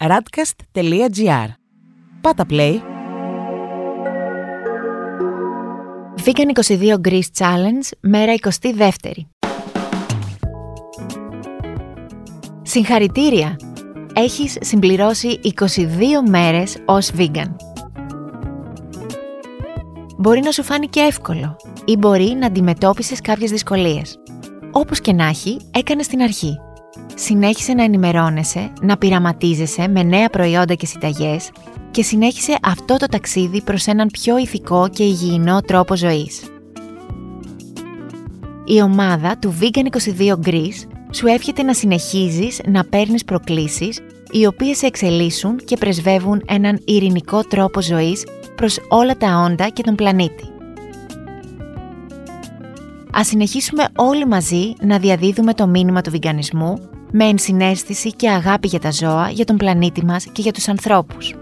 radcast.gr Πάτα play! Vegan 22 Greece Challenge, μέρα 22η. Συγχαρητήρια! Έχεις συμπληρώσει 22 μέρες ως vegan. Μπορεί να σου φάνηκε εύκολο ή μπορεί να αντιμετώπισες κάποιες δυσκολίες. Όπως και να έχει, έκανες στην αρχή. Συνέχισε να ενημερώνεσαι, να πειραματίζεσαι με νέα προϊόντα και συνταγές και συνέχισε αυτό το ταξίδι προς έναν πιο ηθικό και υγιεινό τρόπο ζωής. Η ομάδα του Vegan 22 Greece σου εύχεται να συνεχίζεις να παίρνεις προκλήσεις οι οποίες σε εξελίσσουν και πρεσβεύουν έναν ειρηνικό τρόπο ζωής προς όλα τα όντα και τον πλανήτη. Ας συνεχίσουμε όλοι μαζί να διαδίδουμε το μήνυμα του βιγκανισμού με ενσυναίσθηση και αγάπη για τα ζώα, για τον πλανήτη μας και για τους ανθρώπους.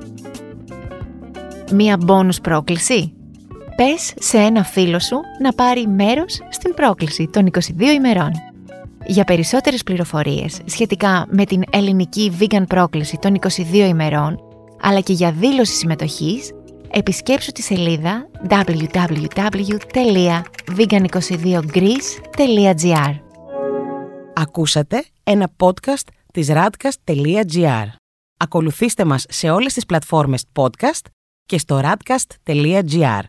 Μία μπόνους πρόκληση; Πες σε ένα φίλο σου να πάρει μέρος στην πρόκληση των 22 ημερών. Για περισσότερες πληροφορίες σχετικά με την ελληνική vegan πρόκληση των 22 ημερών, αλλά και για δήλωση συμμετοχής, επισκέψου τη σελίδα www.vegan22greece.gr Ακούσατε ένα podcast της radcast.gr. Ακολουθήστε μας σε όλες τις πλατφόρμες podcast και στο radcast.gr.